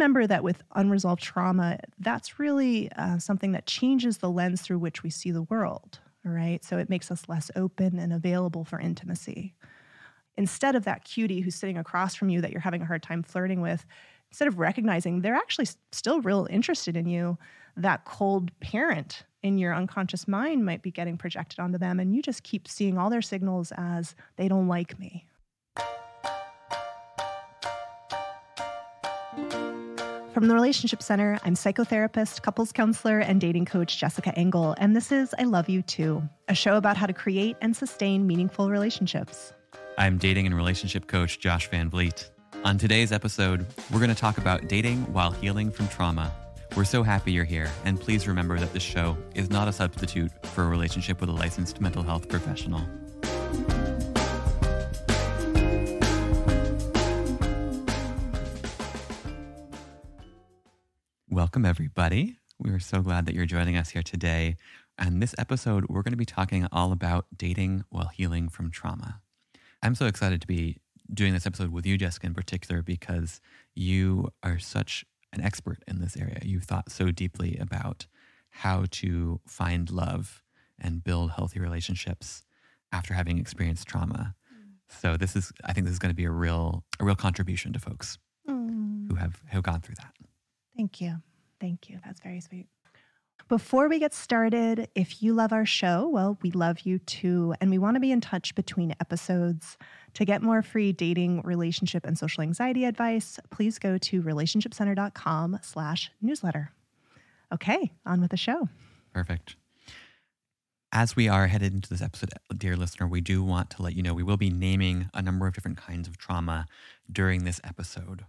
remember that with unresolved trauma, that's really uh, something that changes the lens through which we see the world. All right. So it makes us less open and available for intimacy. Instead of that cutie who's sitting across from you that you're having a hard time flirting with, instead of recognizing they're actually still real interested in you, that cold parent in your unconscious mind might be getting projected onto them. And you just keep seeing all their signals as they don't like me. From the Relationship Center, I'm psychotherapist, couples counselor, and dating coach Jessica Engle, and this is I Love You Too, a show about how to create and sustain meaningful relationships. I'm dating and relationship coach Josh Van Vliet. On today's episode, we're going to talk about dating while healing from trauma. We're so happy you're here, and please remember that this show is not a substitute for a relationship with a licensed mental health professional. Welcome, everybody. We are so glad that you're joining us here today. And this episode, we're going to be talking all about dating while healing from trauma. I'm so excited to be doing this episode with you, Jessica, in particular, because you are such an expert in this area. You've thought so deeply about how to find love and build healthy relationships after having experienced trauma. So this is, I think, this is going to be a real, a real contribution to folks mm. who have who have gone through that. Thank you. Thank you. That's very sweet. Before we get started, if you love our show, well, we love you too. And we want to be in touch between episodes. To get more free dating, relationship, and social anxiety advice, please go to relationshipcenter.com slash newsletter. Okay, on with the show. Perfect. As we are headed into this episode, dear listener, we do want to let you know we will be naming a number of different kinds of trauma during this episode.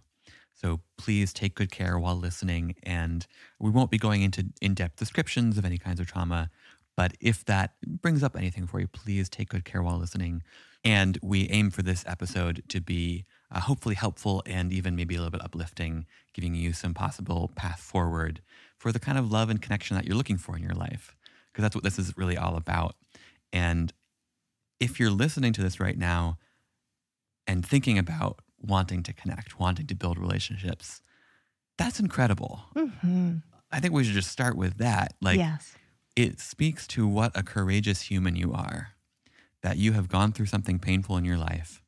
So please take good care while listening. And we won't be going into in depth descriptions of any kinds of trauma. But if that brings up anything for you, please take good care while listening. And we aim for this episode to be uh, hopefully helpful and even maybe a little bit uplifting, giving you some possible path forward for the kind of love and connection that you're looking for in your life. Because that's what this is really all about. And if you're listening to this right now and thinking about wanting to connect, wanting to build relationships. That's incredible. Mm-hmm. I think we should just start with that. Like, yes. it speaks to what a courageous human you are, that you have gone through something painful in your life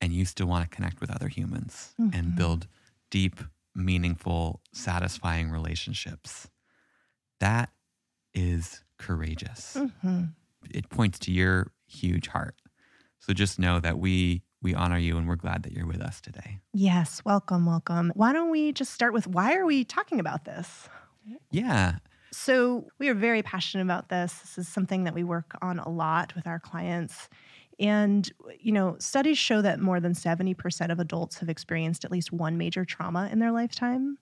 and you still want to connect with other humans mm-hmm. and build deep, meaningful, satisfying relationships. That is courageous. Mm-hmm. It points to your huge heart. So just know that we we honor you and we're glad that you're with us today. Yes, welcome, welcome. Why don't we just start with why are we talking about this? Yeah. So, we are very passionate about this. This is something that we work on a lot with our clients. And, you know, studies show that more than 70% of adults have experienced at least one major trauma in their lifetime.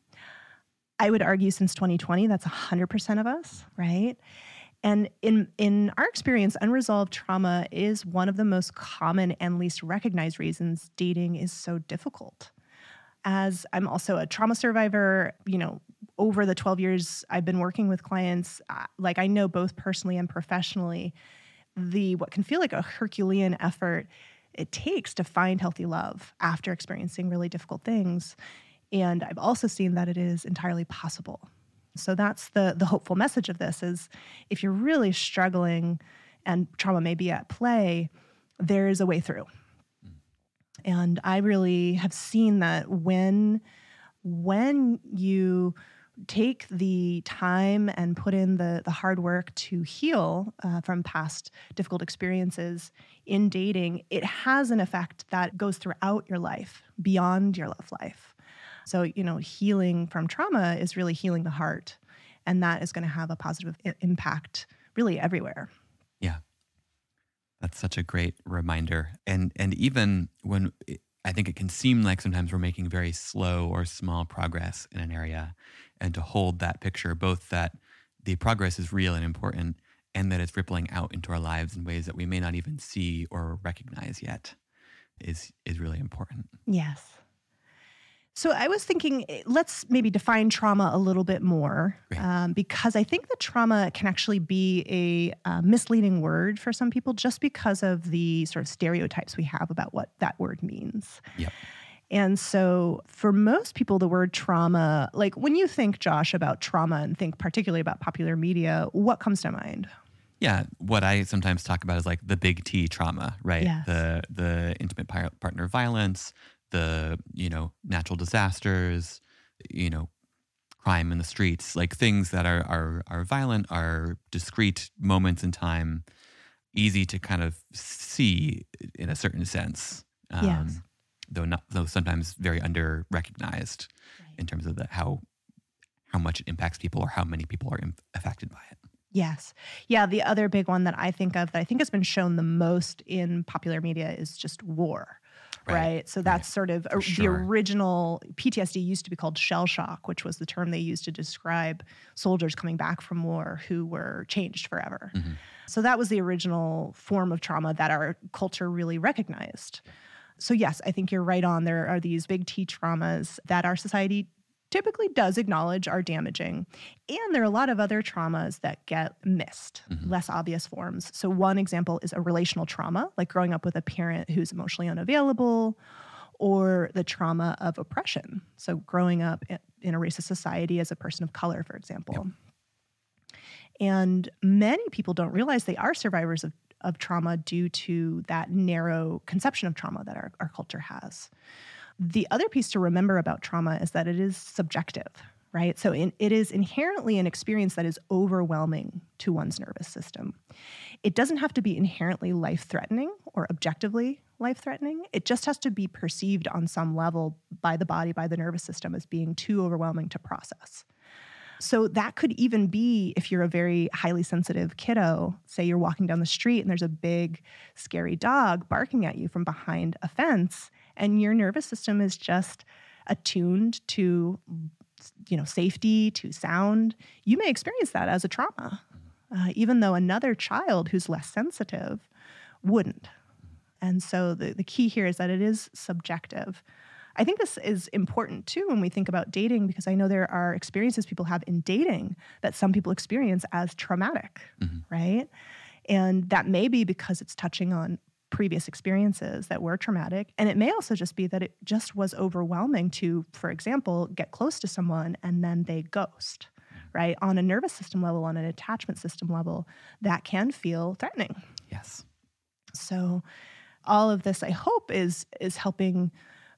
I would argue since 2020, that's 100% of us, right? And in, in our experience, unresolved trauma is one of the most common and least recognized reasons dating is so difficult. As I'm also a trauma survivor, you know, over the 12 years I've been working with clients, uh, like I know both personally and professionally, the what can feel like a Herculean effort it takes to find healthy love after experiencing really difficult things. And I've also seen that it is entirely possible. So that's the the hopeful message of this is if you're really struggling and trauma may be at play, there is a way through. And I really have seen that when when you take the time and put in the, the hard work to heal uh, from past difficult experiences in dating, it has an effect that goes throughout your life, beyond your love life. So, you know, healing from trauma is really healing the heart. And that is going to have a positive I- impact really everywhere. Yeah. That's such a great reminder. And and even when it, I think it can seem like sometimes we're making very slow or small progress in an area and to hold that picture both that the progress is real and important and that it's rippling out into our lives in ways that we may not even see or recognize yet is is really important. Yes. So I was thinking, eh, let's maybe define trauma a little bit more, um, because I think that trauma can actually be a uh, misleading word for some people, just because of the sort of stereotypes we have about what that word means. Yep. And so, for most people, the word trauma, like when you think, Josh, about trauma and think particularly about popular media, what comes to mind? Yeah, what I sometimes talk about is like the big T trauma, right? Yes. The the intimate par- partner violence, the you know natural disasters, you know crime in the streets, like things that are are are violent, are discrete moments in time, easy to kind of see in a certain sense. Um, Yes. Though not, though sometimes very under recognized in terms of the, how how much it impacts people or how many people are im- affected by it. Yes. Yeah. The other big one that I think of that I think has been shown the most in popular media is just war. Right. Right. So that's sort of For the original PTSD used to be called shell shock, which was the term they used to describe soldiers coming back from war who were changed forever. Mhm. So that was the original form of trauma that our culture really recognized. So, yes, I think you're right on. There are these big T traumas that our society typically does acknowledge are damaging. And there are a lot of other traumas that get missed, Mhm. less obvious forms. So, one example is a relational trauma, like growing up with a parent who's emotionally unavailable, or the trauma of oppression. So, growing up in a racist society as a person of color, for example. And many people don't realize they are survivors of, of trauma due to that narrow conception of trauma that our, our culture has. The other piece to remember about trauma is that it is subjective, right? So in, it is inherently an experience that is overwhelming to one's nervous system. It doesn't have to be inherently life threatening or objectively life threatening. It just has to be perceived on some level by the body, by the nervous system, as being too overwhelming to process. So that could even be if you're a very highly sensitive kiddo, say you're walking down the street and there's a big, scary dog barking at you from behind a fence, and your nervous system is just attuned to you know safety to sound you may experience that as a trauma uh, even though another child who's less sensitive wouldn't and so the, the key here is that it is subjective I think this is important too when we think about dating because I know there are experiences people have in dating that some people experience as traumatic, Mhm. right? And that may be because it's touching on previous experiences that were traumatic. And it may also just be that it just was overwhelming to, for example, get close to someone and then they ghost, right? On a nervous system level, on an attachment system level, that can feel threatening. Yes. So all of this I hope is is helping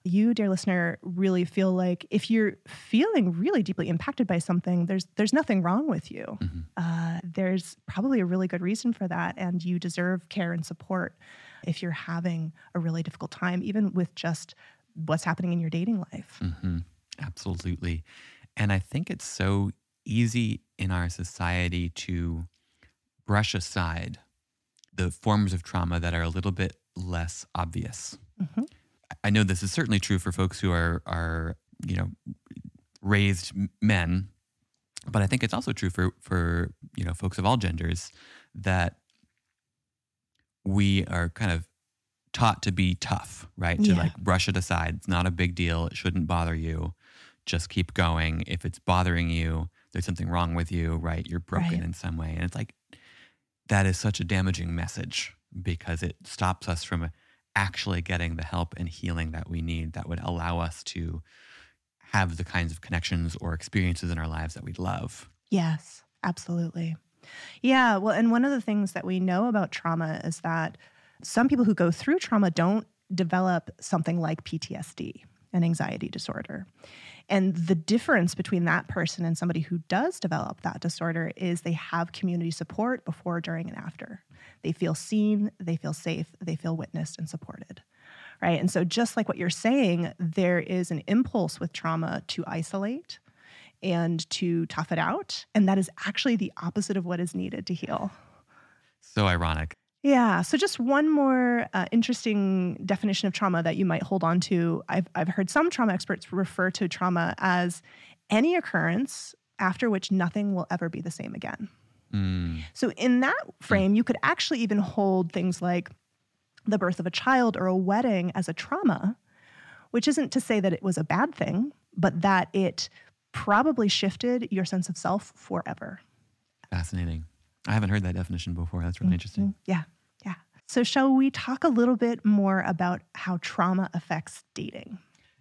you dear listener really feel like if you're feeling really deeply impacted by something there's there's nothing wrong with you. Mhm. Uh, there's probably a really good reason for that and you deserve care and support if you're having a really difficult time even with just what's happening in your dating life. hmm Absolutely. And I think it's so easy in our society to brush aside the forms of trauma that are a little bit less obvious. Mhm. I know this is certainly true for folks who are are you know raised men, but I think it's also true for for you know folks of all genders that we are kind of taught to be tough, right? To Yeah. like brush it aside. It's not a big deal. It shouldn't bother you. Just keep going. If it's bothering you, there's something wrong with you, right? You're broken Right. in some way. And it's like that is such a damaging message because it stops us from actually getting the help and healing that we need that would allow us to have the kinds of connections or experiences in our lives that we love. Yes, absolutely. Yeah, well, and one of the things that we know about trauma is that some people who go through trauma don't develop something like PTSD, an anxiety disorder. And the difference between that person and somebody who does develop that disorder is they have community support before, during, and after. They feel seen, they feel safe, they feel witnessed and supported. Right. And so, just like what you're saying, there is an impulse with trauma to isolate and to tough it out. And that is actually the opposite of what is needed to heal. So ironic. Yeah. So, just one more uh, interesting definition of trauma that you might hold on to. I've, I've heard some trauma experts refer to trauma as any occurrence after which nothing will ever be the same again. Mm, So, in that frame, you could actually even hold things like the birth of a child or a wedding as a trauma, which isn't to say that it was a bad thing, but that it probably shifted your sense of self forever. fascinating. I haven't heard that definition before. That's really interesting. Mhm. Yeah. Yeah. So, shall we talk a little bit more about how trauma affects dating?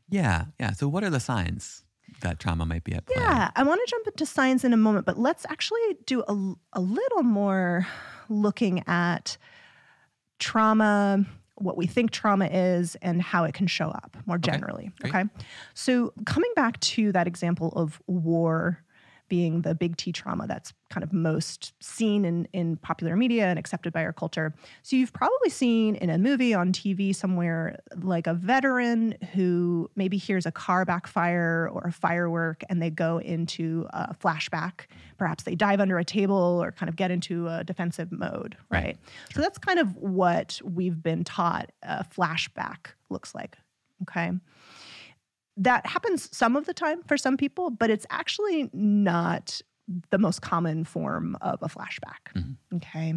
Yeah, yeah. So, what are the signs that trauma might be at play? Yeah, I want to jump into signs in a moment, but let's actually do a, a little more looking at trauma, what we think trauma is, and how it can show up more generally. great. Okay. So, coming back to that example of war being the big T trauma that's kind of most seen in, in popular media and accepted by our culture. So you've probably seen in a movie on TV somewhere like a veteran who maybe hears a car backfire or a firework and they go into a flashback. Perhaps they dive under a table or kind of get into a defensive mode, right? Right. So that's kind of what we've been taught a flashback looks like. Okay that happens some of the time for some people, but it's actually not the most common form of a flashback. Mhm. Okay.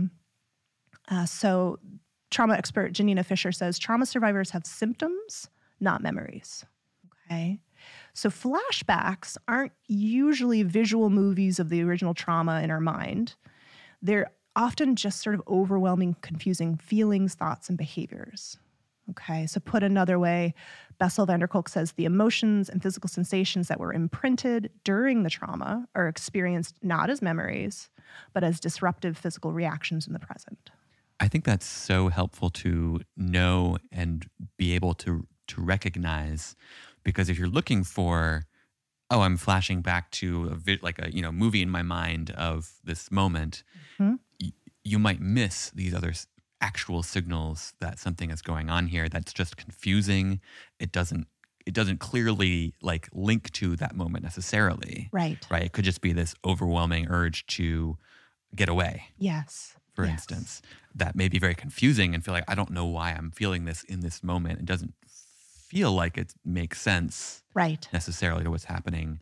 Uh, so, trauma expert Janina Fisher says trauma survivors have symptoms, not memories. Okay. So, flashbacks aren't usually visual movies of the original trauma in our mind. They're often just sort of overwhelming, confusing feelings, thoughts, and behaviors. Okay, so put another way, Bessel van der Kolk says the emotions and physical sensations that were imprinted during the trauma are experienced not as memories, but as disruptive physical reactions in the present. I think that's so helpful to know and be able to to recognize because if you're looking for oh I'm flashing back to a vi- like a you know movie in my mind of this moment Mhm. y- you might miss these other actual signals that something is going on here that's just confusing it doesn't it doesn't clearly like link to that moment necessarily Right. right it could just be this overwhelming urge to get away Yes. for Yes. instance, that may be very confusing and feel like I don't know why I'm feeling this in this moment. It doesn't feel like it makes sense Right. necessarily to what's happening,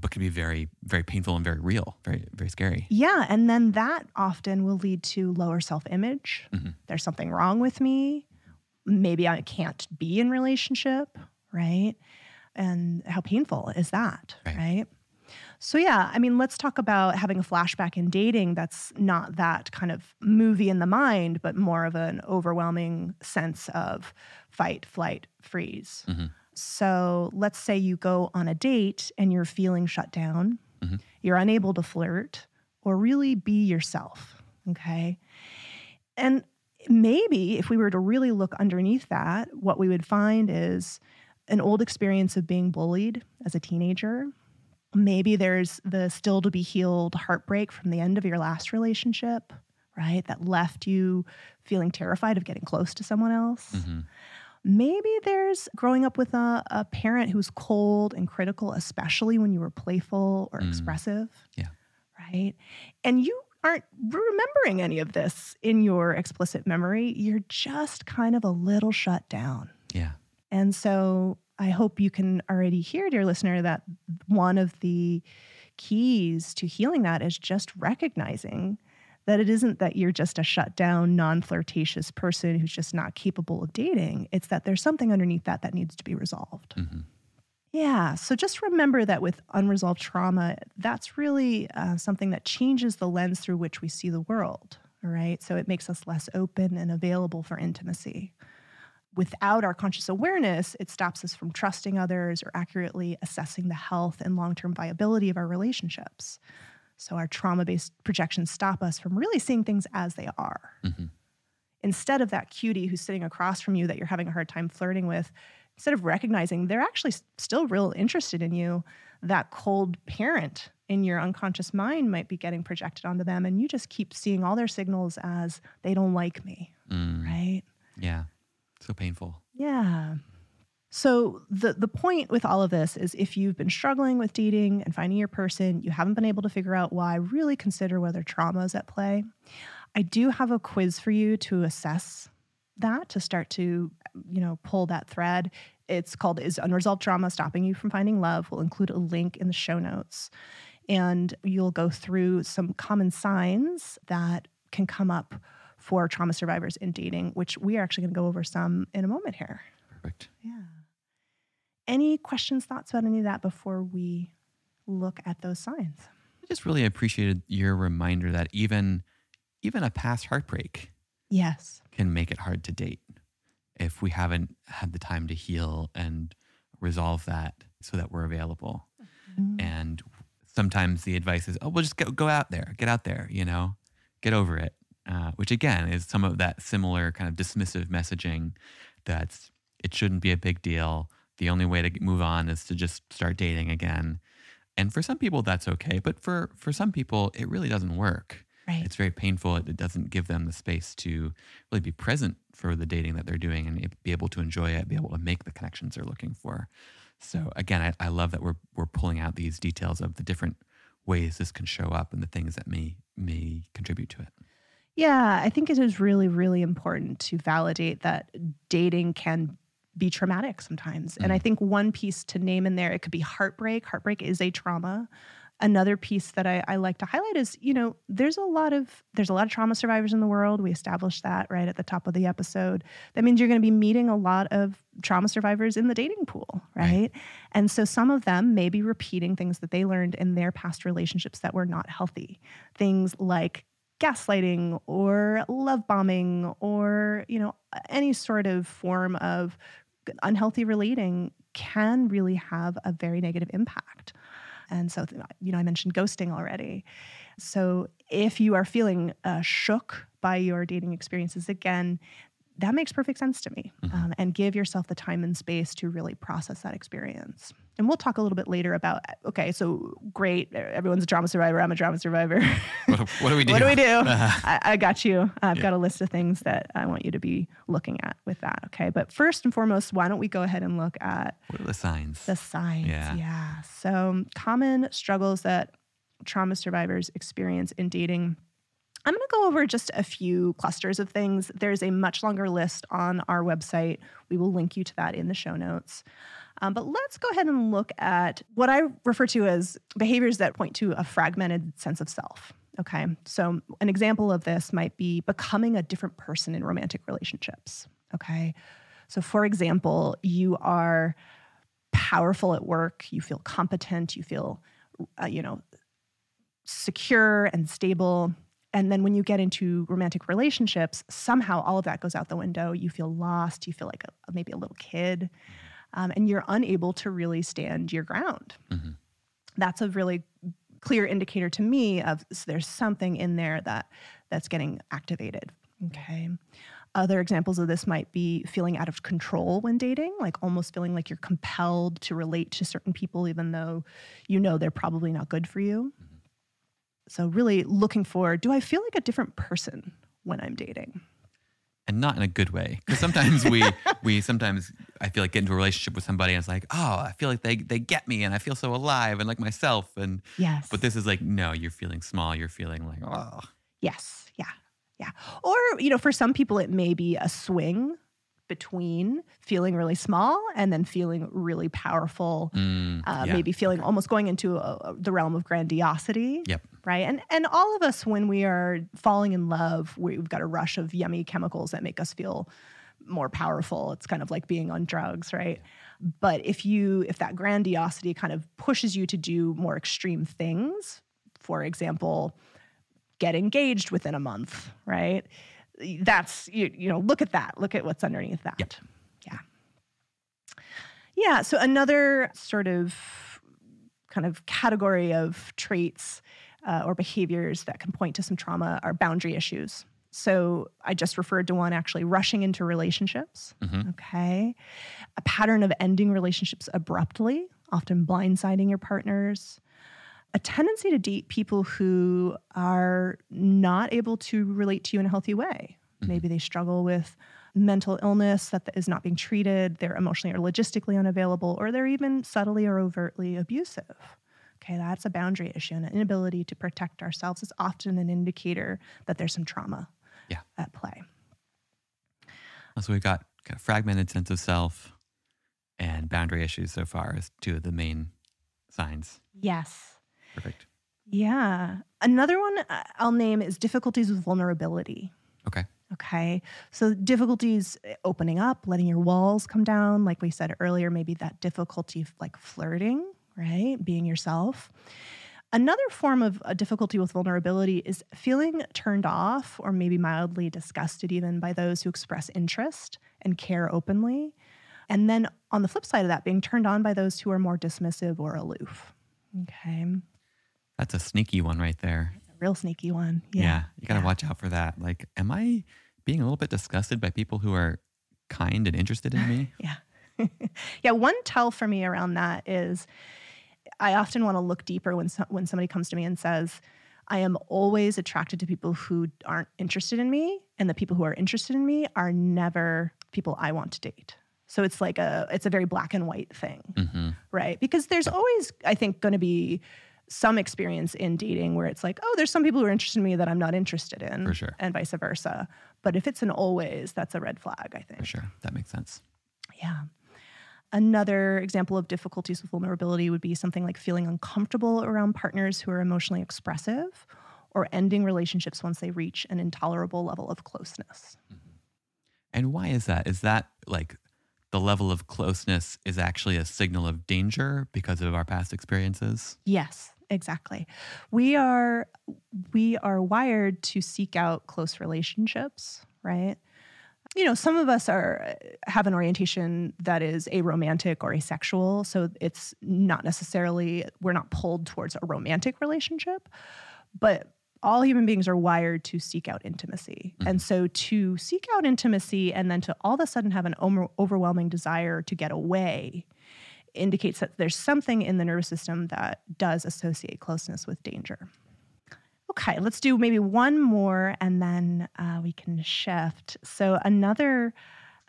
but can be very, very painful and very real, very, very scary. Yeah, and then that often will lead to lower self-image. Mhm. There's something wrong with me. Maybe I can't be in relationship, right? And how painful is that, Right. right? So yeah, I mean, let's talk about having a flashback in dating that's not that kind of movie in the mind, but more of an overwhelming sense of fight, flight, freeze. Mhm. So let's say you go on a date and you're feeling shut down, Mhm. you're unable to flirt or really be yourself. Okay. And maybe if we were to really look underneath that, what we would find is an old experience of being bullied as a teenager. Maybe there's the still to be healed heartbreak from the end of your last relationship, right? That left you feeling terrified of getting close to someone else. Mhm. Maybe there's growing up with a, a parent who's cold and critical, especially when you were playful or Mm. expressive. Yeah. Right. And you aren't remembering any of this in your explicit memory. You're just kind of a little shut down. Yeah. And so I hope you can already hear, dear listener, that one of the keys to healing that is just recognizing that it isn't that you're just a shut down, non flirtatious person who's just not capable of dating. It's that there's something underneath that that needs to be resolved. Mhm. Yeah. So just remember that with unresolved trauma, that's really uh, something that changes the lens through which we see the world. All right. So it makes us less open and available for intimacy. Without our conscious awareness, it stops us from trusting others or accurately assessing the health and long term viability of our relationships. So our trauma based projections stop us from really seeing things as they are. Mhm. Instead of that cutie who's sitting across from you that you're having a hard time flirting with, instead of recognizing they're actually still real interested in you, that cold parent in your unconscious mind might be getting projected onto them. And you just keep seeing all their signals as they don't like me, Mm. right? Yeah. So painful. Yeah. So the the point with all of this is if you've been struggling with dating and finding your person, you haven't been able to figure out why, really consider whether trauma is at play. I do have a quiz for you to assess that to start to, you know, pull that thread. It's called Is Unresolved Trauma Stopping You from Finding Love? We'll include a link in the show notes. And you'll go through some common signs that can come up for trauma survivors in dating, which we are actually going to go over some in a moment here. Perfect. Yeah. Any questions, thoughts about any of that before we look at those signs? I just really appreciated your reminder that even even a past heartbreak Yes. can make it hard to date if we haven't had the time to heal and resolve that so that we're available. Mhm. And sometimes the advice is, oh, well, just go, go out there, get out there, you know, get over it. Uh, which again is some of that similar kind of dismissive messaging that's it shouldn't be a big deal. The only way to move on is to just start dating again. And for some people, that's okay. But for, for some people, it really doesn't work. Right. It's very painful. It, it doesn't give them the space to really be present for the dating that they're doing and eh, be able to enjoy it, be able to make the connections they're looking for. So mm-hmm. again, I, I love that we're we're pulling out these details of the different ways this can show up and the things that may may contribute to it. Yeah, I think it is really, really important to validate that dating can be traumatic sometimes. And I mm. think one piece to name in there, it could be heartbreak. Heartbreak is a trauma. Another piece that I, I like to highlight is, you know, there's a lot of there's a lot of trauma survivors in the world. We established that right at the top of the episode. That means you're going to be meeting a lot of trauma survivors in the dating pool, right? Right. And so some of them may be repeating things that they learned in their past relationships that were not healthy. Things like gaslighting or love bombing or you know any sort of form of unhealthy relating can really have a very negative impact. And so you know i mentioned ghosting already. So if you are feeling uh, shook by your dating experiences again that makes perfect sense to me Mhm. um, and give yourself the time and space to really process that experience and we'll talk a little bit later about okay so great everyone's a trauma survivor i'm a trauma survivor What, what do we do? what do we do? Uh, I, I got you. I've Yeah. got a list of things that I want you to be looking at with that. Okay. But first and foremost, why don't we go ahead and look at what are the signs? the signs? yeah. Yeah. So, common struggles that trauma survivors experience in dating. I'm going to go over just a few clusters of things. There's a much longer list on our website. We will link you to that in the show notes. Um, but let's go ahead and look at what I refer to as behaviors that point to a fragmented sense of self. Okay. So, an example of this might be becoming a different person in romantic relationships. Okay. So, for example, you are powerful at work, you feel competent, you feel, uh, you know, secure and stable. And then when you get into romantic relationships, somehow all of that goes out the window. You feel lost. You feel like a, maybe a little kid, um, and you're unable to really stand your ground. Mhm. That's a really clear indicator to me of s- there's something in there that that's getting activated. Okay. Other examples of this might be feeling out of control when dating, like almost feeling like you're compelled to relate to certain people, even though you know they're probably not good for you. So, really looking for do I feel like a different person when I'm dating? and not in a good way because sometimes we we sometimes i feel like get into a relationship with somebody and it's like oh i feel like they they get me and i feel so alive and like myself and Yes. but this is like no you're feeling small you're feeling like oh Yes. Yeah. Yeah. Or, you know, for some people, it may be a swing between feeling really small and then feeling really powerful. mm, Uh, yeah. Maybe feeling almost going into a, a- the realm of grandiosity. Yep. Right. And and all of us, when we are falling in love, we've got a rush of yummy chemicals that make us feel more powerful. It's kind of like being on drugs, right? But if you if that grandiosity kind of pushes you to do more extreme things, for example, get engaged within a month, right? That's you, you know, look at that. Look at what's underneath that. Yep. Yeah. Yeah. So another sort of kind of category of traits uh, or behaviors that can point to some trauma are boundary issues. So I just referred to one actually rushing into relationships. Mhm. Okay. A pattern of ending relationships abruptly, often blindsiding your partners. A tendency to date people who are not able to relate to you in a healthy way. Mhm. Maybe they struggle with mental illness that is not being treated, they're emotionally or logistically unavailable, or they're even subtly or overtly abusive. Okay, that's a boundary issue. And an inability to protect ourselves is often an indicator that there's some trauma Yeah. at play. so we've got kind of fragmented sense of self and boundary issues so far as two of the main signs Yes. Perfect Yeah. Another one uh, I'll name is difficulties with vulnerability. okay Okay. So difficulties uh, opening up, letting your walls come down. Like we said earlier, maybe that difficulty of like flirting, right? Being yourself. Another form of a difficulty with vulnerability is feeling turned off or maybe mildly disgusted even by those who express interest and care openly. And then on the flip side of that, being turned on by those who are more dismissive or aloof. Okay. That's a sneaky one right there. A real sneaky one. Yeah. yeah you got to Yeah. watch out for that. Like, am I being a little bit disgusted by people who are kind and interested in me? Yeah. yeah. One tell for me around that is I often want to look deeper when, so, when somebody comes to me and says, I am always attracted to people who aren't interested in me, and the people who are interested in me are never people I want to date. So it's like a it's a very black and white thing, hmm right? Because there's always I think going to be some experience in dating where it's like, oh, there's some people who are interested in me that I'm not interested in, For sure. and vice versa. But if it's an always, that's a red flag, I think. For sure. That makes sense. Yeah. Another example of difficulties with vulnerability would be something like feeling uncomfortable around partners who are emotionally expressive or ending relationships once they reach an intolerable level of closeness. Mm-hmm. And why is that? Is that like the level of closeness is actually a signal of danger because of our past experiences? Yes, exactly. We are we are wired to seek out close relationships, right? You know, some of us are have an orientation that is aromantic or asexual, so it's not necessarily we're not pulled towards a romantic relationship, but all human beings are wired to seek out intimacy. Mm-hmm. And so to seek out intimacy and then to all of a sudden have an over- overwhelming desire to get away indicates that there's something in the nervous system that does associate closeness with danger. Okay, let's do maybe one more and then uh, we can shift. So another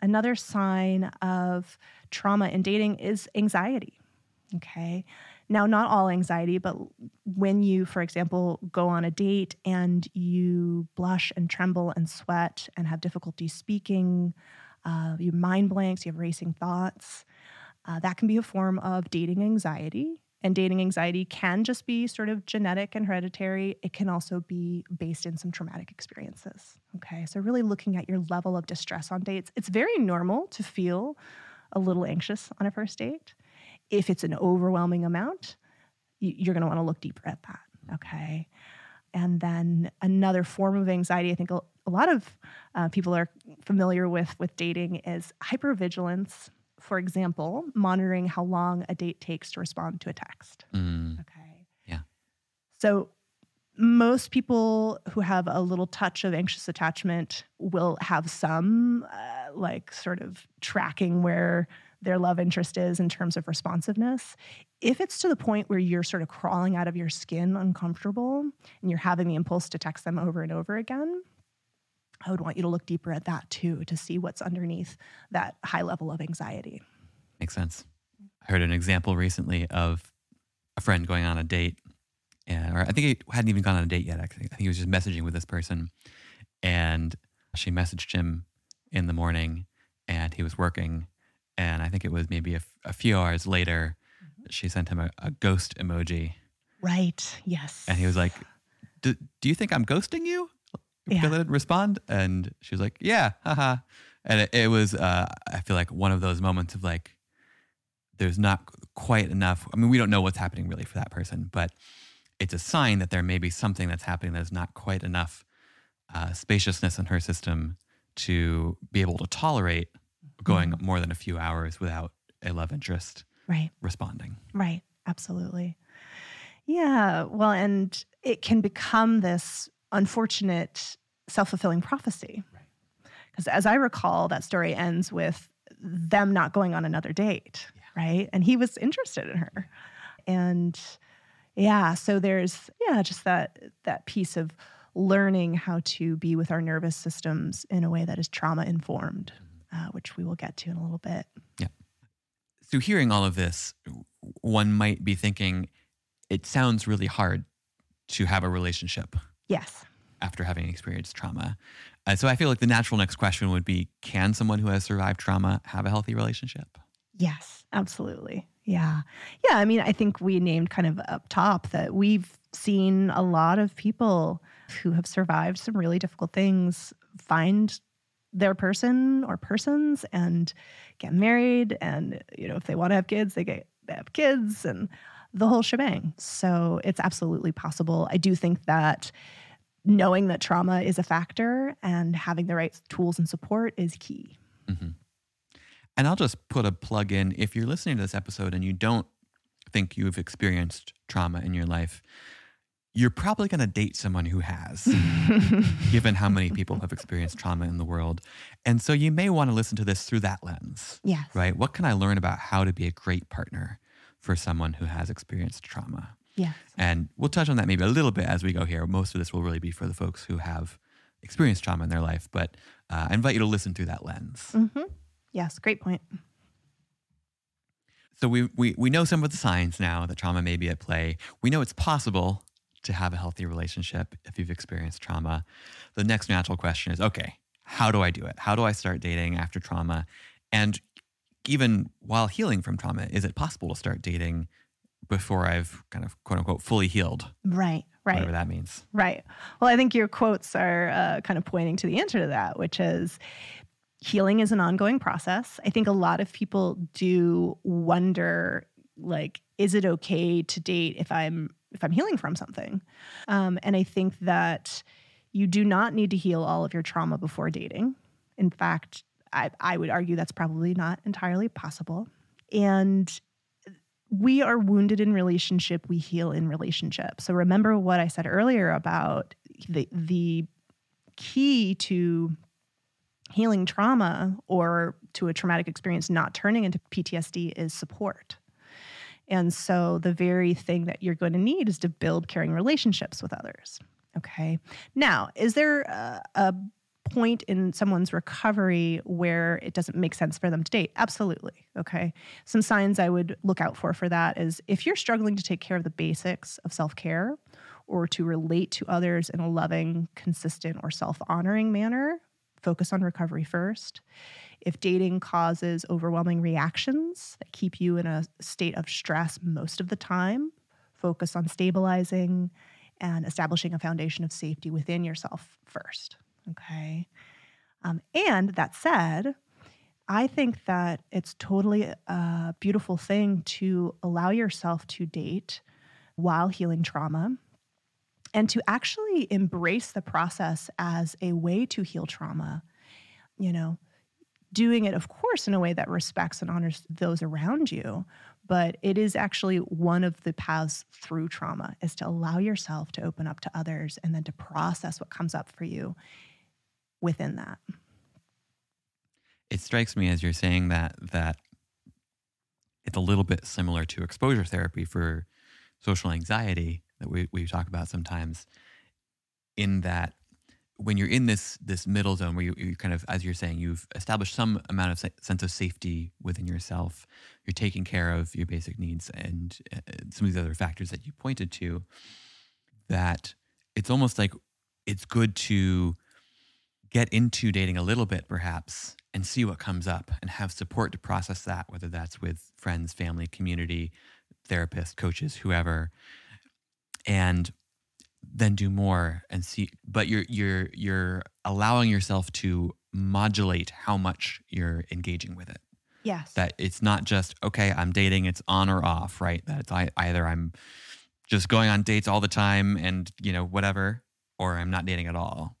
another sign of trauma in dating is anxiety. Okay. Now, not all anxiety, but when you, for example, go on a date and you blush and tremble and sweat and have difficulty speaking, uh, mind blanks, you have racing thoughts, uh, that can be a form of dating anxiety. And dating anxiety can just be sort of genetic and hereditary. It can also be based in some traumatic experiences. Okay. So, really looking at your level of distress on dates. It's very normal to feel a little anxious on a first date. If it's an overwhelming amount, you're want to look deeper at that. Okay. And then another form of anxiety, I think a, a lot of uh, people are familiar with with dating is hypervigilance. For example, monitoring how long a date takes to respond to a text. Mm, Okay. Yeah. So most people who have a little touch of anxious attachment will have some uh, like sort of tracking where their love interest is in terms of responsiveness. If it's to the point where you're sort of crawling out of your skin uncomfortable and you're having the impulse to text them over and over again, I would want you to look deeper at that too to see what's underneath that high level of anxiety. makes sense. I heard an example recently of a friend going on a date, and, or I think he hadn't even gone on a date yet. Actually, I think he was just messaging with this person, and she messaged him in the morning, and he was working, and I think it was maybe a, f- a few hours later, mm-hmm. she sent him a, a ghost emoji, Right. Yes. and he was like, "Do do you think I'm ghosting you?" Yeah. I didn't respond, and she was like, "Yeah, haha." And it, it was, uh, I feel like one of those moments of like, there's not quite enough. I mean, we don't know what's happening really for that person, but it's a sign that there may be something that's happening that's not quite enough uh, spaciousness in her system to be able to tolerate going more than a few hours without a love interest right. responding. Right. Absolutely. Yeah. Well, and it can become this unfortunate self fulfilling prophecy. Because as I recall, that story ends with them not going on another date. Right. And he was interested in her. And yeah, so there's, yeah, just that, that piece of learning how to be with our nervous systems in a way that is trauma informed, uh, which we will get to in a little bit. Yeah. So, hearing all of this, one might be thinking it sounds really hard to have a relationship Yes. after having experienced trauma. Uh, so, I feel like the natural next question would be Can someone who has survived trauma have a healthy relationship? Yes, absolutely. Yeah. Yeah. I mean, I think we named kind of up top that we've seen a lot of people who have survived some really difficult things find their person or persons and get married. And, you know, if they want to have kids, they get they have kids and the whole shebang. So it's absolutely possible. I do think that knowing that trauma is a factor and having the right tools and support is key. Mm-hmm. And I'll just put a plug in if you're listening to this episode and you don't think you've experienced trauma in your life, you're probably going to date someone who has, given how many people have experienced trauma in the world. And so you may want to listen to this through that lens. Yes. Right? What can I learn about how to be a great partner for someone who has experienced trauma? Yes. And we'll touch on that maybe a little bit as we go here. Most of this will really be for the folks who have experienced trauma in their life, but uh, I invite you to listen through that lens. Mm-hmm. Yes, great point. So we, we, we know some of the signs now that trauma may be at play. We know it's possible to have a healthy relationship if you've experienced trauma. The next natural question is okay, how do I do it? How do I start dating after trauma? And even while healing from trauma, is it possible to start dating before I've kind of quote unquote fully healed? Right, right. Whatever that means. Right. Well, I think your quotes are uh, kind of pointing to the answer to that, which is healing is an ongoing process. I think a lot of people do wonder, like, is it okay to date if I'm if I'm healing from something? Um, and I think that you do not need to heal all of your trauma before dating. In fact, I, I would argue that's probably not entirely possible. And we are wounded in relationship, we heal in relationship. So remember what I said earlier about the the key to healing trauma or to a traumatic experience not turning into PTSD is support. And so the very thing that you're going to need is to build caring relationships with others. Okay. Now, is there a, a point in someone's recovery where it doesn't make sense for them to date? Absolutely. Okay. Some signs I would look out for for that is if you're struggling to take care of the basics of self care or to relate to others in a loving, consistent, or self honoring manner, focus on recovery first. If dating causes overwhelming reactions that keep you in a state of stress most of the time, focus on stabilizing and establishing a foundation of safety within yourself first. Okay. Um, and that said, I think that it's totally a beautiful thing to allow yourself to date while healing trauma and to actually embrace the process as a way to heal trauma. You know, doing it, of course, in a way that respects and honors those around you. But it is actually one of the paths through trauma is to allow yourself to open up to others and then to process what comes up for you within that. It strikes me as you're saying that that it's a little bit similar to exposure therapy for social anxiety that we, we talk about sometimes in that when you're in this this middle zone where you, you kind of as you're saying you've established some amount of sense of safety within yourself you're taking care of your basic needs and uh, some of these other factors that you pointed to that it's almost like it's good to get into dating a little bit perhaps and see what comes up and have support to process that whether that's with friends family community therapists coaches whoever and then do more and see but you're you're you're allowing yourself to modulate how much you're engaging with it. Yes. That it's not just okay i'm dating it's on or off right? That it's either i'm just going on dates all the time and you know whatever or i'm not dating at all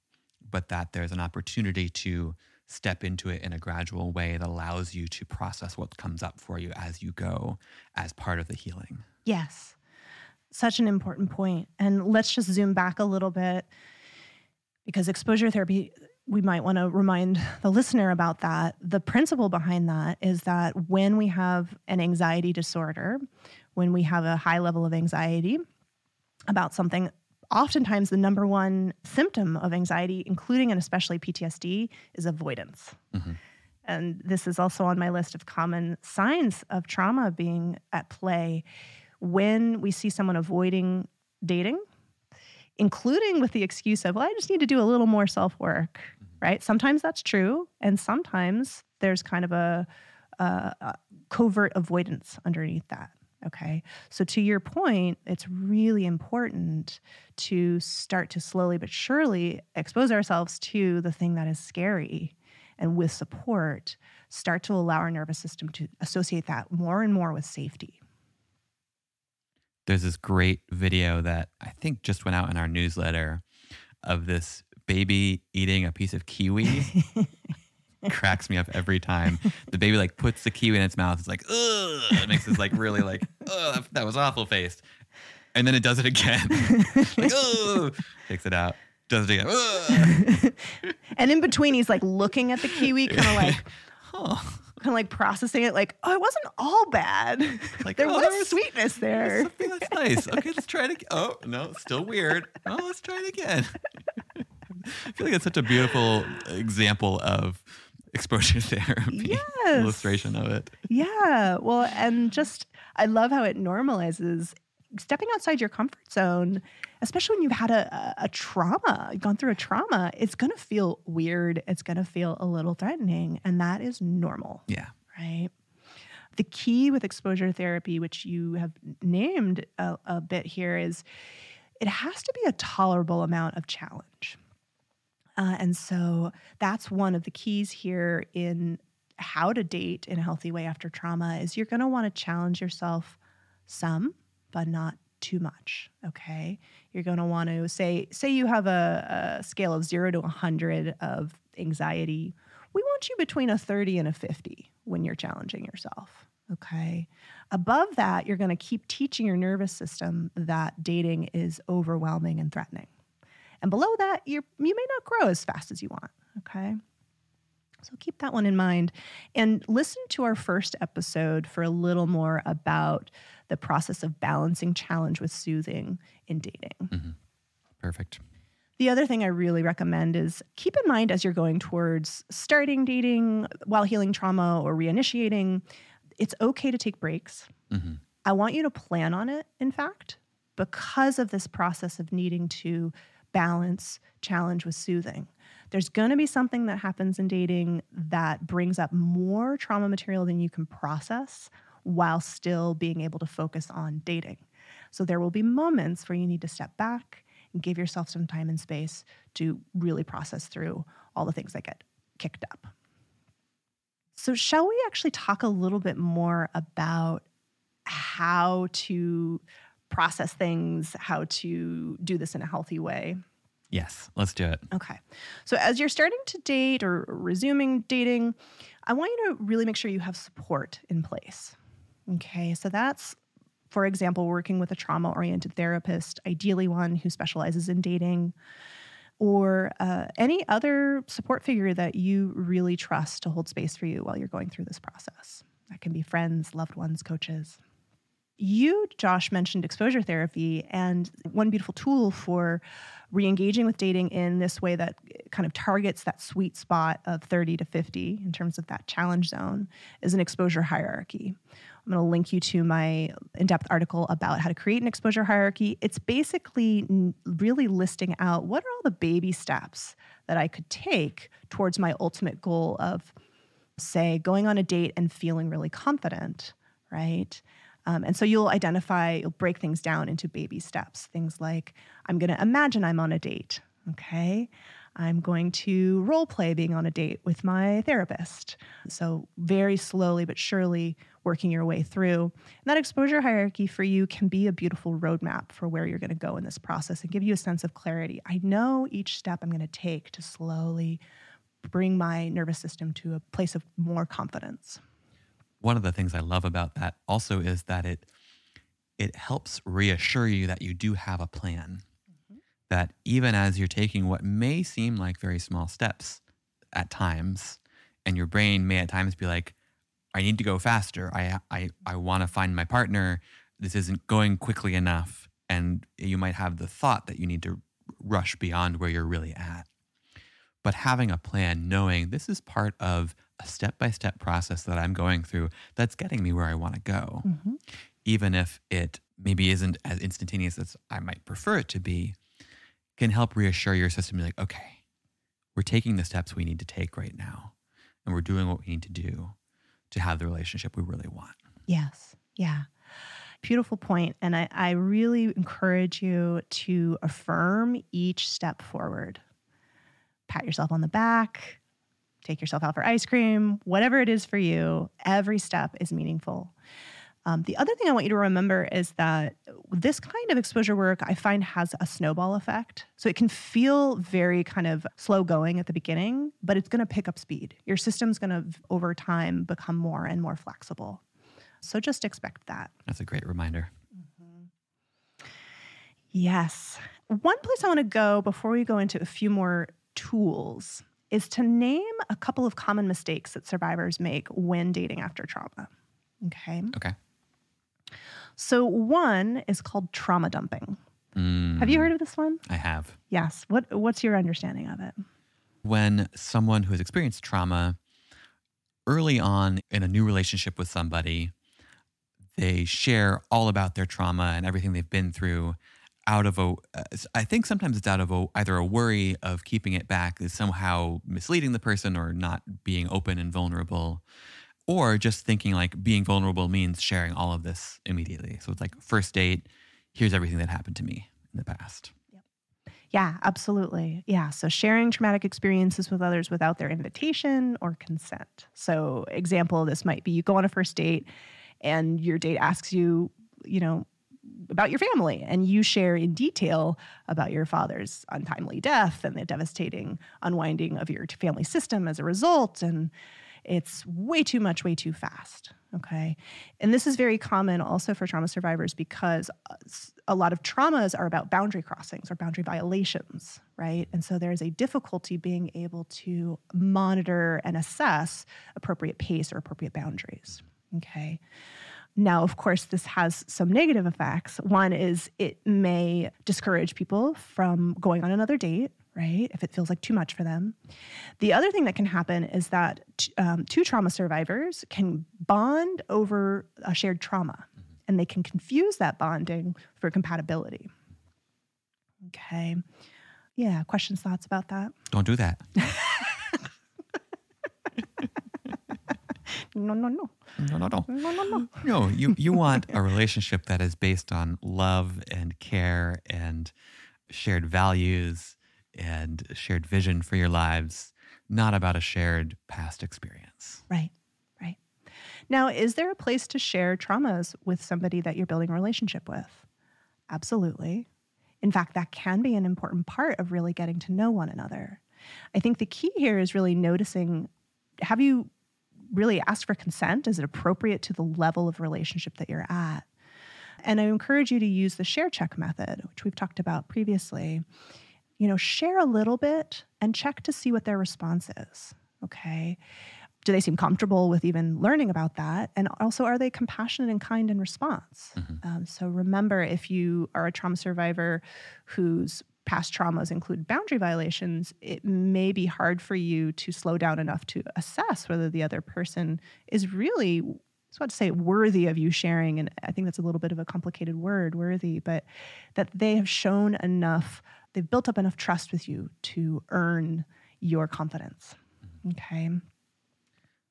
but that there's an opportunity to step into it in a gradual way that allows you to process what comes up for you as you go as part of the healing yes such an important point. And let's just zoom back a little bit because exposure therapy, we might want to remind the listener about that. The principle behind that is that when we have an anxiety disorder, when we have a high level of anxiety about something, oftentimes the number one symptom of anxiety, including and especially PTSD, is avoidance. Mm-hmm. And this is also on my list of common signs of trauma being at play when we see someone avoiding dating, including with the excuse of, well, I just need to do a little more self work, mm-hmm. right? Sometimes that's true. And sometimes there's kind of a, a, a covert avoidance underneath that. Okay. So, to your point, it's really important to start to slowly but surely expose ourselves to the thing that is scary and with support, start to allow our nervous system to associate that more and more with safety there's this great video that I think just went out in our newsletter of this baby eating a piece of kiwi. cracks me up every time. The baby like puts the kiwi in its mouth. It's like, ugh. It makes this like really like, oh, that was awful faced. And then it does it again. like, oh, takes it out. Does it again. Ugh. and in between, he's like looking at the kiwi, kind of like, Huh. kind of like processing it, like, oh, it wasn't all bad. Like, there oh, was there was- sweetness there. Something that's nice. Okay, let's try it again. Oh, no, still weird. Oh, let's try it again. I feel like it's such a beautiful example of exposure therapy Yes. illustration of it. Yeah. Well, and just, I love how it normalizes stepping outside your comfort zone, especially when you've had a, a, trauma, gone through a trauma. It's going to feel weird. It's going to feel a little threatening. And that is normal, Yeah. right? The key with exposure therapy, which you have named a, a bit here, is it has to be a tolerable amount of challenge. Uh, and so that's one of the keys here in how to date in a healthy way after trauma is you're going to want to challenge yourself some but not too much okay? You're going to want to say say you have a, a scale of 0 to 100 of anxiety. We want you between a 30 and a 50 when you're challenging yourself okay? Above that you're going to keep teaching your nervous system that dating is overwhelming and threatening and below that, you're, you may not grow as fast as you want. Okay. So keep that one in mind and listen to our first episode for a little more about the process of balancing challenge with soothing in dating. Perfect. The other thing I really recommend is keep in mind as you're going towards starting dating while healing trauma or reinitiating, it's okay to take breaks. hmm I want you to plan on it, in fact, because of this process of needing to balance challenge with soothing. There's going to be something that happens in dating that brings up more trauma material than you can process while still being able to focus on dating. So there will be moments where you need to step back and give yourself some time and space to really process through all the things that get kicked up. So, shall we actually talk a little bit more about how to process things, how to do this in a healthy way? Yes, let's do it. Okay. So, as you're starting to date or resuming dating, I want you to really make sure you have support in place. Okay. So, that's, for example, working with a trauma oriented therapist, ideally one who specializes in dating, or uh, any other support figure that you really trust to hold space for you while you're going through this process. That can be friends, loved ones, coaches. You, Josh, mentioned exposure therapy, and one beautiful tool for re engaging with dating in this way that kind of targets that sweet spot of 30 to 50 in terms of that challenge zone is an exposure hierarchy. I'm going to link you to my in depth article about how to create an exposure hierarchy. It's basically really listing out what are all the baby steps that I could take towards my ultimate goal of, say, going on a date and feeling really confident, right? Um, and so you'll identify, you'll break things down into baby steps. Things like, I'm going to imagine I'm on a date, okay? I'm going to role play being on a date with my therapist. So, very slowly but surely working your way through. And that exposure hierarchy for you can be a beautiful roadmap for where you're going to go in this process and give you a sense of clarity. I know each step I'm going to take to slowly bring my nervous system to a place of more confidence. One of the things I love about that also is that it it helps reassure you that you do have a plan. Mm-hmm. That even as you're taking what may seem like very small steps at times, and your brain may at times be like, I need to go faster. I I I want to find my partner. This isn't going quickly enough. And you might have the thought that you need to rush beyond where you're really at. But having a plan, knowing this is part of a step by step process that I'm going through that's getting me where I want to go, Mhm. even if it maybe isn't as instantaneous as I might prefer it to be, can help reassure your system be like, okay, we're taking the steps we need to take right now, and we're doing what we need to do to have the relationship we really want. Yes. Yeah. Beautiful point. And I, I really encourage you to affirm each step forward. Pat yourself on the back, take yourself out for ice cream, whatever it is for you. Every step is meaningful. Um, the other thing I want you to remember is that this kind of exposure work I find has a snowball effect. So it can feel very kind of slow going at the beginning, but it's going to pick up speed. Your system's going to, over time, become more and more flexible. So just expect that. That's a great reminder. Yes. One place I want to go before we go into a few more tools is to name a couple of common mistakes that survivors make when dating after trauma. Okay. Okay. So, one is called trauma dumping. Mm, Have you heard of this one? I have. Yes. What What's your understanding of it? When someone who has experienced trauma early on in a new relationship with somebody, they share all about their trauma and everything they've been through out of a uh, think sometimes it's out of a, either a worry of keeping it back is somehow misleading the person or not being open and vulnerable or just thinking like being vulnerable means sharing all of this immediately so it's like first date here's everything that happened to me in the past Yeah, absolutely. Yeah. So sharing traumatic experiences with others without their invitation or consent. So, example, this might be you go on a first date and your date asks you, you know, about your family and you share in detail about your father's untimely death and the devastating unwinding of your family system as a result and it's way too much way too fast okay? And this is very common also for trauma survivors because uh, a lot of traumas are about boundary crossings or boundary violations right? And so there's a difficulty being able to monitor and assess appropriate pace or appropriate boundaries okay now, of course, this has some negative effects. One is it may discourage people from going on another date, right? If it feels like too much for them. The other thing that can happen is that um, two trauma survivors can bond over a shared trauma and they can confuse that bonding for compatibility. Okay. Yeah. Questions, thoughts about that? don't do that No, no, no. No no no No, no, no. No, you you want a relationship that is based on love and care and shared values and shared vision for your lives, not about a shared past experience. Right, right. Now, is there a place to share traumas with somebody that you're building a relationship with? Absolutely. In fact, that can be an important part of really getting to know one another. I think the key here is really noticing have you really ask for consent? Is it appropriate to the level of relationship that you're at? And I encourage you to use the share check method, which we've talked about previously. You know, share a little bit and check to see what their response is. Okay. Do they seem comfortable with even learning about that? And also, are they compassionate and kind in response? Um, so, remember if you are a trauma survivor whose past traumas include boundary violations, it may be hard for you to slow down enough to assess whether the other person is really, I was about to say, worthy of you sharing. And I think that's a little bit of a complicated word, worthy, but that they have shown enough, they've built up enough trust with you to earn your confidence. Okay.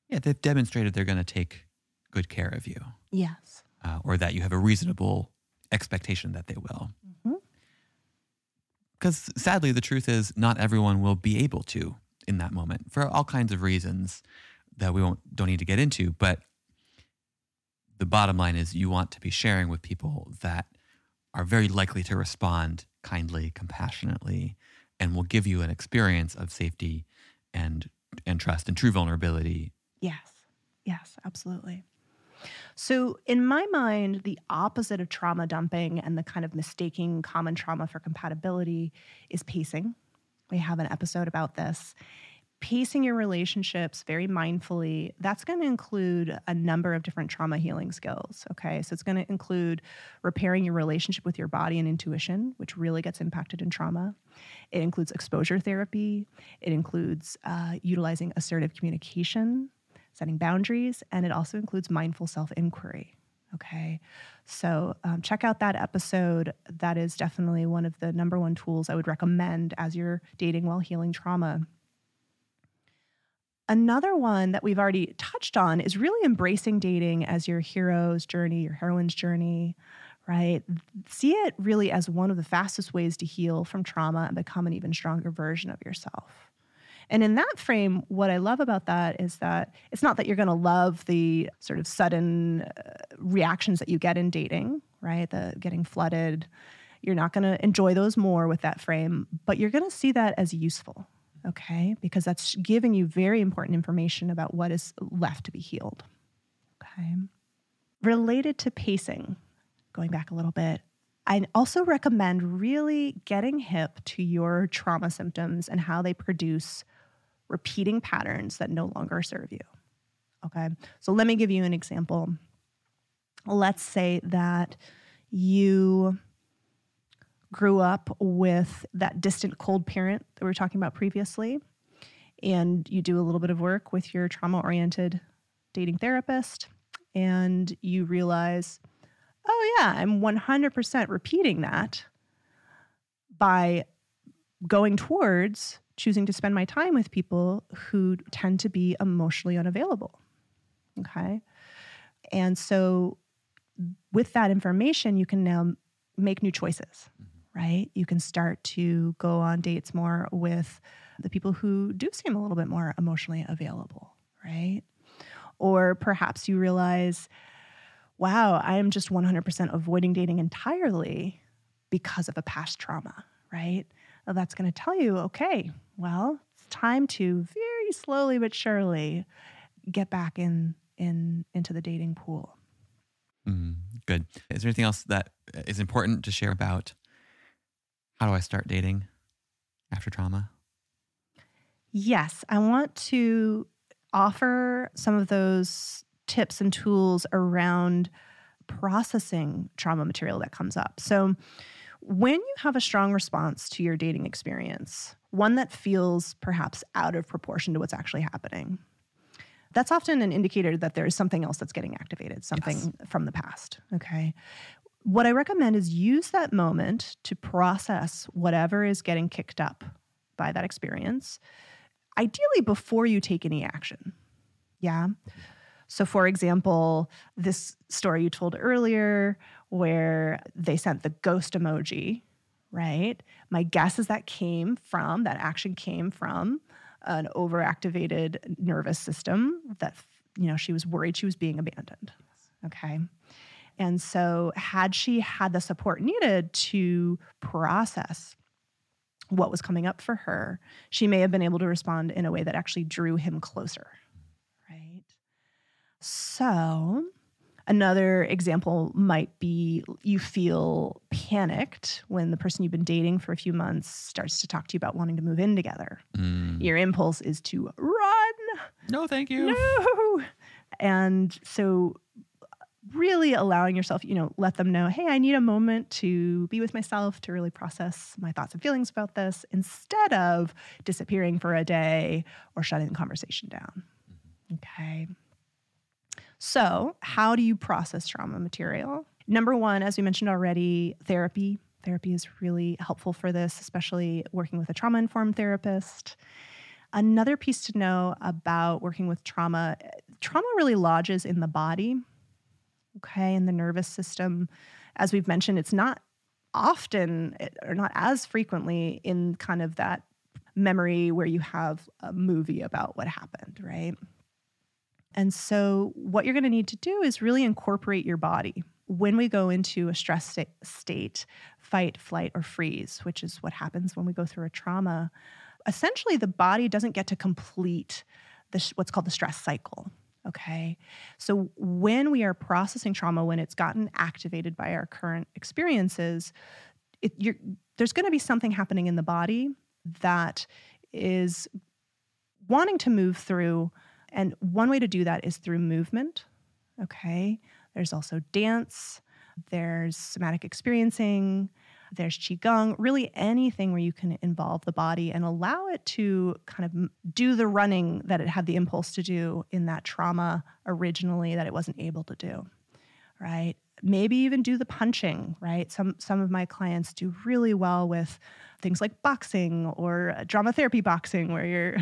Yeah, they've demonstrated they're going to take good care of you, Yes. uh, or that you have a reasonable expectation that they will. Because sadly, the truth is, not everyone will be able to in that moment for all kinds of reasons that we won't don't need to get into. But the bottom line is, you want to be sharing with people that are very likely to respond kindly, compassionately, and will give you an experience of safety and and trust and true vulnerability. Yes. Yes, absolutely. So, in my mind, the opposite of trauma dumping and the kind of mistaking common trauma for compatibility is pacing. We have an episode about this. Pacing your relationships very mindfully, that's going to include a number of different trauma healing skills. Okay. So, it's going to include repairing your relationship with your body and intuition, which really gets impacted in trauma. It includes exposure therapy, it includes uh, utilizing assertive communication, setting boundaries, and it also includes mindful self inquiry. Okay. So um, check out that episode. That is definitely one of the number one tools I would recommend as you're dating while healing trauma. Another one that we've already touched on is really embracing dating as your hero's journey, your heroine's journey, right? See it really as one of the fastest ways to heal from trauma and become an even stronger version of yourself. And in that frame, what I love about that is that it's not that you're going to love the sort of sudden uh, reactions that you get in dating, right? The getting flooded. You're not going to enjoy those more with that frame, but you're going to see that as useful, okay? Because that's giving you very important information about what is left to be healed, okay? Related to pacing, going back a little bit, I also recommend really getting hip to your trauma symptoms and how they produce repeating patterns that no longer serve you. Okay, so let me give you an example. Let's say that you grew up with that distant cold parent that we were talking about previously, and you do a little bit of work with your trauma oriented dating therapist, and you realize, oh, yeah, I'm 100% repeating that by going towards choosing to spend my time with people who tend to be emotionally unavailable. Okay. And so, with that information, you can now make new choices, mm-hmm. right? You can start to go on dates more with the people who do seem a little bit more emotionally available, right? Or perhaps you realize, wow, I am just 100% avoiding dating entirely because of a past trauma, right? Well, that's going to tell you, okay, well, it's time to very slowly but surely get back in in into the dating pool. Mm, good. Is there anything else that is important to share about how do I start dating after trauma? Yes, I want to offer some of those tips and tools around processing trauma material that comes up. So, when you have a strong response to your dating experience, one that feels perhaps out of proportion to what's actually happening, that's often an indicator that there's something else that's getting activated, something yes. from the past. Okay. What I recommend is use that moment to process whatever is getting kicked up by that experience, ideally before you take any action. Yeah. So, for example, this story you told earlier, where they sent the ghost emoji, right? My guess is that came from, that action came from an overactivated nervous system that, you know, she was worried she was being abandoned. Okay. And so, had she had the support needed to process what was coming up for her, she may have been able to respond in a way that actually drew him closer. Right. So, Another example might be you feel panicked when the person you've been dating for a few months starts to talk to you about wanting to move in together. Mm. Your impulse is to run. No, thank you. No. And so really allowing yourself, you know, let them know, hey, I need a moment to be with myself to really process my thoughts and feelings about this instead of disappearing for a day or shutting the conversation down. Mm-hmm. Okay. So, how do you process trauma material? Number one, as we mentioned already, therapy. Therapy is really helpful for this, especially working with a trauma informed therapist. Another piece to know about working with trauma trauma really lodges in the body, okay, in the nervous system. As we've mentioned, it's not often or not as frequently in kind of that memory where you have a movie about what happened, right? And so, what you're going to need to do is really incorporate your body. When we go into a stress state, fight, flight, or freeze, which is what happens when we go through a trauma, essentially the body doesn't get to complete the, what's called the stress cycle. Okay. So when we are processing trauma, when it's gotten activated by our current experiences, it, there's going to be something happening in the body that is wanting to move through and one way to do that is through movement. Okay. There's also dance, there's somatic experiencing, there's Qigong, really anything where you can involve the body and allow it to kind of do the running that it had the impulse to do in that trauma originally that it wasn't able to do. Right. Maybe even do the punching, right? Some some of my clients do really well with things like boxing or drama therapy boxing where you're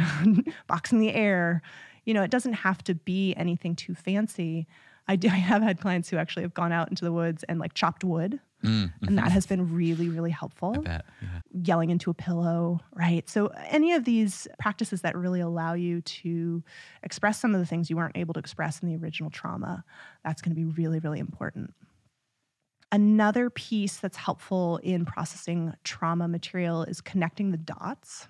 boxing the air you know, it doesn't have to be anything too fancy. I, do, I have had clients who actually have gone out into the woods and like chopped wood Mm, And that mhm. has been really, really helpful bet. Yeah. yelling into a pillow, right? So, any of these practices that really allow you to express some of the things you weren't able to express in the original trauma, that's going to be really, really important. Another piece that's helpful in processing trauma material is connecting the dots.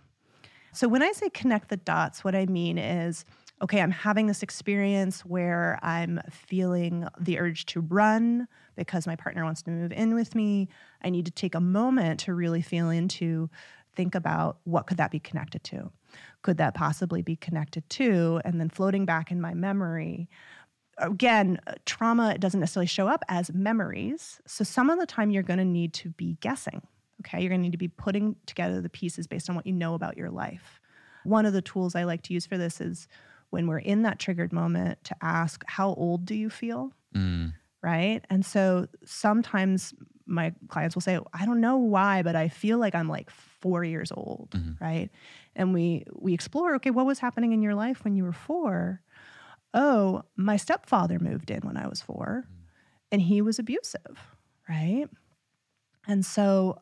So, when I say connect the dots, what I mean is okay, I'm having this experience where I'm feeling the urge to run because my partner wants to move in with me. I need to take a moment to really feel into, think about what could that be connected to? Could that possibly be connected to? And then floating back in my memory. Again, uh, trauma doesn't necessarily show up as memories. So some of the time you're going to need to be guessing. Okay, you're going to need to be putting together the pieces based on what you know about your life. One of the tools I like to use for this is when we're in that triggered moment to ask, How old do you feel? Mm, right? And so sometimes my clients will say, I don't know why, but I feel like I'm like four years old, Mhm. right? And we we explore, okay, what was happening in your life when you were four? Oh, my stepfather moved in when I was four, and he was abusive, right? And so,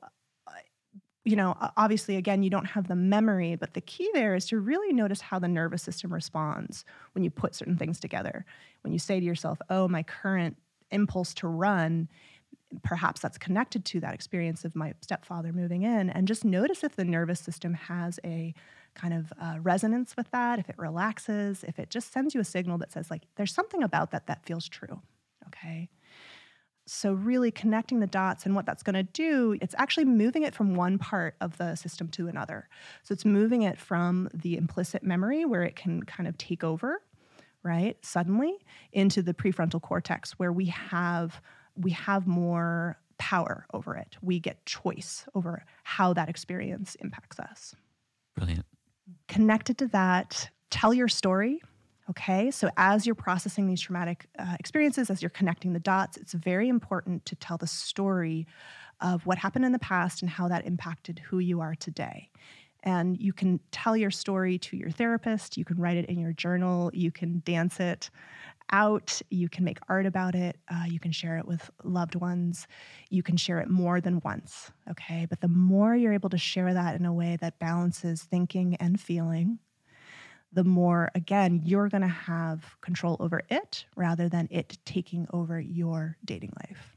you know, obviously, again, you don't have the memory, but the key there is to really notice how the nervous system responds when you put certain things together. When you say to yourself, oh, my current impulse to run, perhaps that's connected to that experience of my stepfather moving in. And just notice if the nervous system has a kind of uh, resonance with that, if it relaxes, if it just sends you a signal that says, like, there's something about that that feels true. Okay. So, really connecting the dots and what that's going to do, it's actually moving it from one part of the system to another. So, it's moving it from the implicit memory where it can kind of take over, right, suddenly, into the prefrontal cortex where we have we have more power over it. We get choice over how that experience impacts us brilliant. connected to that, tell your story. Okay, so as you're processing these traumatic uh, experiences, as you're connecting the dots, it's very important to tell the story of what happened in the past and how that impacted who you are today. And you can tell your story to your therapist, you can write it in your journal, you can dance it out, you can make art about it, uh, you can share it with loved ones, you can share it more than once. Okay, but the more you're able to share that in a way that balances thinking and feeling, the more, again, you're going to have control over it rather than it taking over your dating life.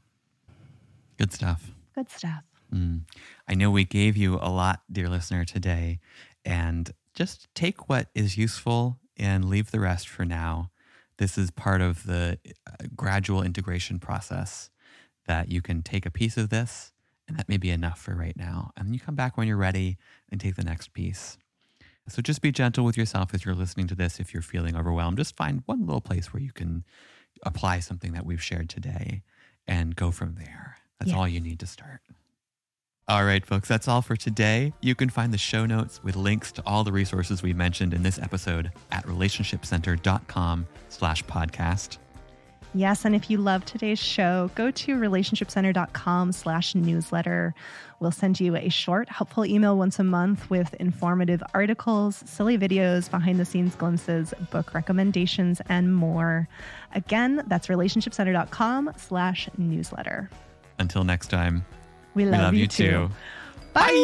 Good stuff. Good stuff. Mm. I know we gave you a lot, dear listener, today, and just take what is useful and leave the rest for now. This is part of the uh, gradual integration process that you can take a piece of this, and that may be enough for right now. And then you come back when you're ready and take the next piece. So just be gentle with yourself as you're listening to this. If you're feeling overwhelmed, just find one little place where you can apply something that we've shared today and go from there. That's Yeah. all you need to start. All right, folks, that's all for today. You can find the show notes with links to all the resources we mentioned in this episode at relationshipcenter.com slash podcast. Yes, and if you love today's show, go to relationshipcenter.com slash newsletter. We'll send you a short, helpful email once a month with informative articles, silly videos, behind the scenes glimpses, book recommendations, and more. Again, that's relationshipcenter.com slash newsletter. Until next time, We love, we love you too. too. Bye.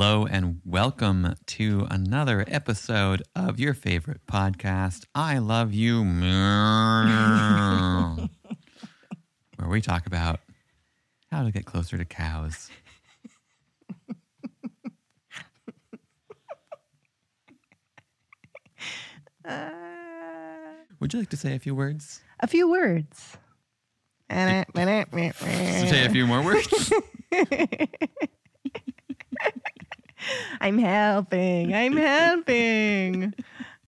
Hello and welcome to another episode of your favorite podcast, I Love You, where we talk about how to get closer to cows. Uh, Would you like to say a few words? a few words. Say a few more words. I'm helping. I'm helping.